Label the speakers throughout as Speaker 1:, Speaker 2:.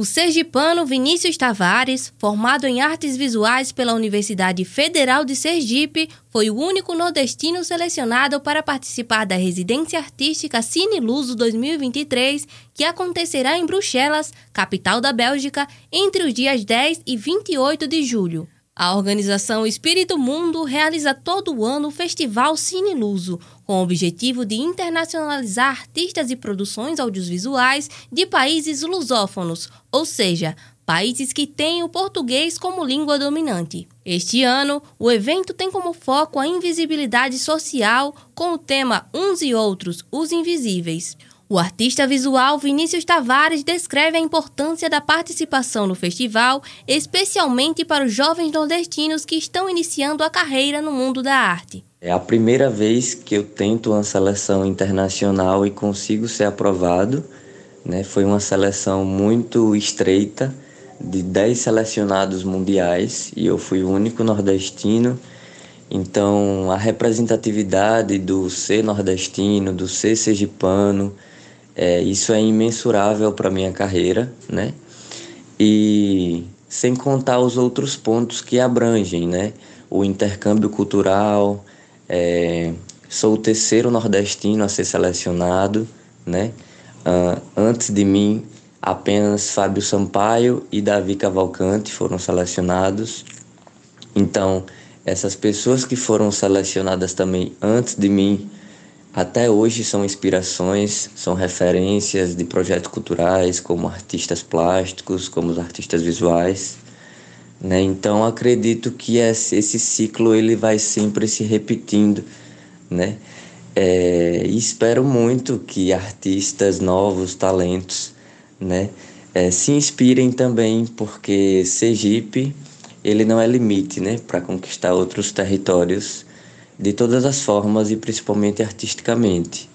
Speaker 1: O sergipano Vinícius Tavares, formado em artes visuais pela Universidade Federal de Sergipe, foi o único nordestino selecionado para participar da residência artística Cine Luso 2023, que acontecerá em Bruxelas, capital da Bélgica, entre os dias 10 e 28 de julho. A organização Espírito Mundo realiza todo ano o Festival Cine Luso, com o objetivo de internacionalizar artistas e produções audiovisuais de países lusófonos, ou seja, países que têm o português como língua dominante. Este ano, o evento tem como foco a invisibilidade social com o tema Uns e Outros, os Invisíveis. O artista visual Vinícius Tavares descreve a importância da participação no festival, especialmente para os jovens nordestinos que estão iniciando a carreira no mundo da arte.
Speaker 2: É a primeira vez que eu tento uma seleção internacional e consigo ser aprovado. Né? Foi uma seleção muito estreita, de 10 selecionados mundiais, e eu fui o único nordestino. Então, a representatividade do ser nordestino, do ser sergipano, é, isso é imensurável para minha carreira, né? E sem contar os outros pontos que abrangem, né? O intercâmbio cultural, é, sou o terceiro nordestino a ser selecionado, né? Uh, antes de mim, apenas Fábio Sampaio e Davi Cavalcante foram selecionados. Então, essas pessoas que foram selecionadas também antes de mim até hoje são inspirações, são referências de projetos culturais, como artistas plásticos, como os artistas visuais. Né? Então acredito que esse ciclo ele vai sempre se repetindo, né? É, e espero muito que artistas novos, talentos, né, é, se inspirem também, porque Sergipe ele não é limite, né, para conquistar outros territórios de todas as formas e principalmente artisticamente.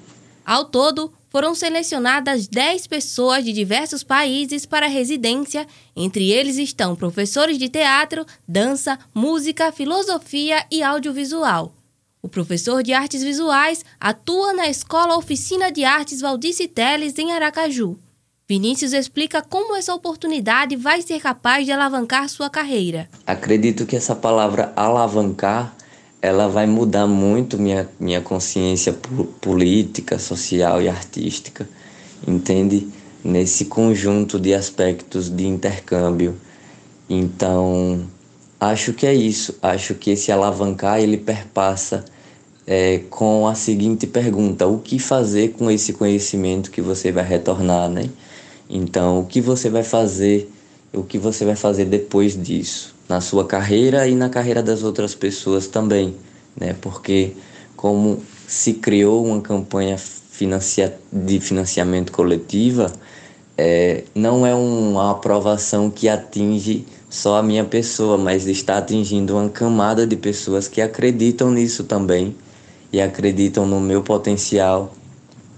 Speaker 1: Ao todo, foram selecionadas 10 pessoas de diversos países para residência, entre eles estão professores de teatro, dança, música, filosofia e audiovisual. O professor de artes visuais atua na Escola Oficina de Artes Valdice Teles, em Aracaju. Vinícius explica como essa oportunidade vai ser capaz de alavancar sua carreira.
Speaker 2: Acredito que essa palavra alavancar ela vai mudar muito minha, minha consciência política, social e artística, entende? Nesse conjunto de aspectos de intercâmbio. Então, acho que é isso. Acho que esse alavancar ele perpassa é, com a seguinte pergunta: o que fazer com esse conhecimento que você vai retornar, né? Então, o que você vai fazer? O que você vai fazer depois disso? na sua carreira e na carreira das outras pessoas também, né? Porque como se criou uma campanha financia de financiamento coletiva, é, não é uma aprovação que atinge só a minha pessoa, mas está atingindo uma camada de pessoas que acreditam nisso também e acreditam no meu potencial,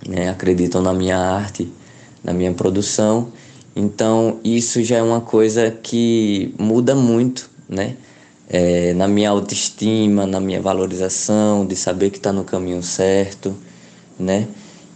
Speaker 2: né? acreditam na minha arte, na minha produção então, isso já é uma coisa que muda muito, né? É, na minha autoestima, na minha valorização, de saber que está no caminho certo, né?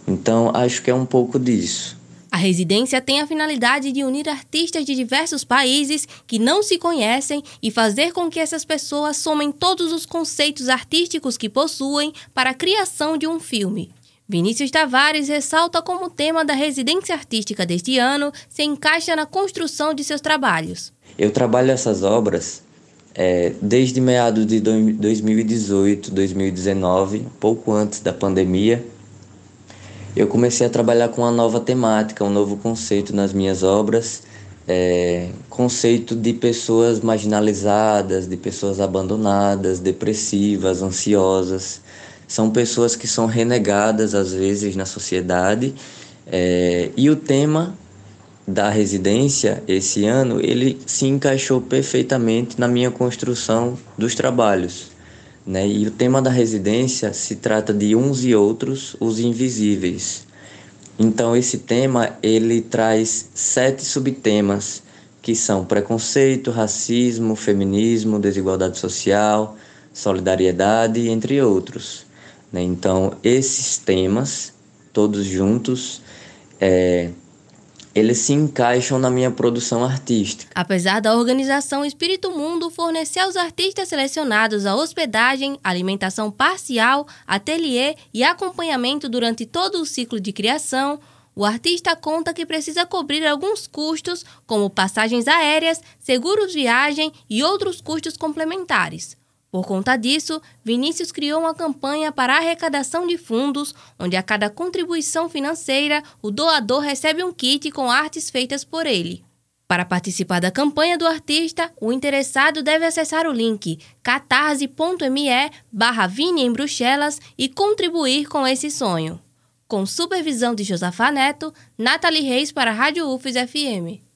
Speaker 2: Então, acho que é um pouco disso.
Speaker 1: A residência tem a finalidade de unir artistas de diversos países que não se conhecem e fazer com que essas pessoas somem todos os conceitos artísticos que possuem para a criação de um filme. Vinícius Tavares ressalta como o tema da residência artística deste ano se encaixa na construção de seus trabalhos.
Speaker 2: Eu trabalho essas obras é, desde meados de 2018, 2019, pouco antes da pandemia. Eu comecei a trabalhar com uma nova temática, um novo conceito nas minhas obras, é, conceito de pessoas marginalizadas, de pessoas abandonadas, depressivas, ansiosas são pessoas que são renegadas às vezes na sociedade. É, e o tema da residência esse ano ele se encaixou perfeitamente na minha construção dos trabalhos. Né? E o tema da residência se trata de uns e outros, os invisíveis. Então esse tema ele traz sete subtemas que são preconceito, racismo, feminismo, desigualdade social, solidariedade, entre outros. Né? Então, esses temas, todos juntos, é, eles se encaixam na minha produção artística.
Speaker 1: Apesar da organização Espírito Mundo fornecer aos artistas selecionados a hospedagem, alimentação parcial, ateliê e acompanhamento durante todo o ciclo de criação, o artista conta que precisa cobrir alguns custos, como passagens aéreas, seguros viagem e outros custos complementares. Por conta disso, Vinícius criou uma campanha para arrecadação de fundos, onde a cada contribuição financeira, o doador recebe um kit com artes feitas por ele. Para participar da campanha do artista, o interessado deve acessar o link catarse.me barra Vini em Bruxelas e contribuir com esse sonho. Com supervisão de Josafá Neto, Nathalie Reis para a Rádio UFES FM.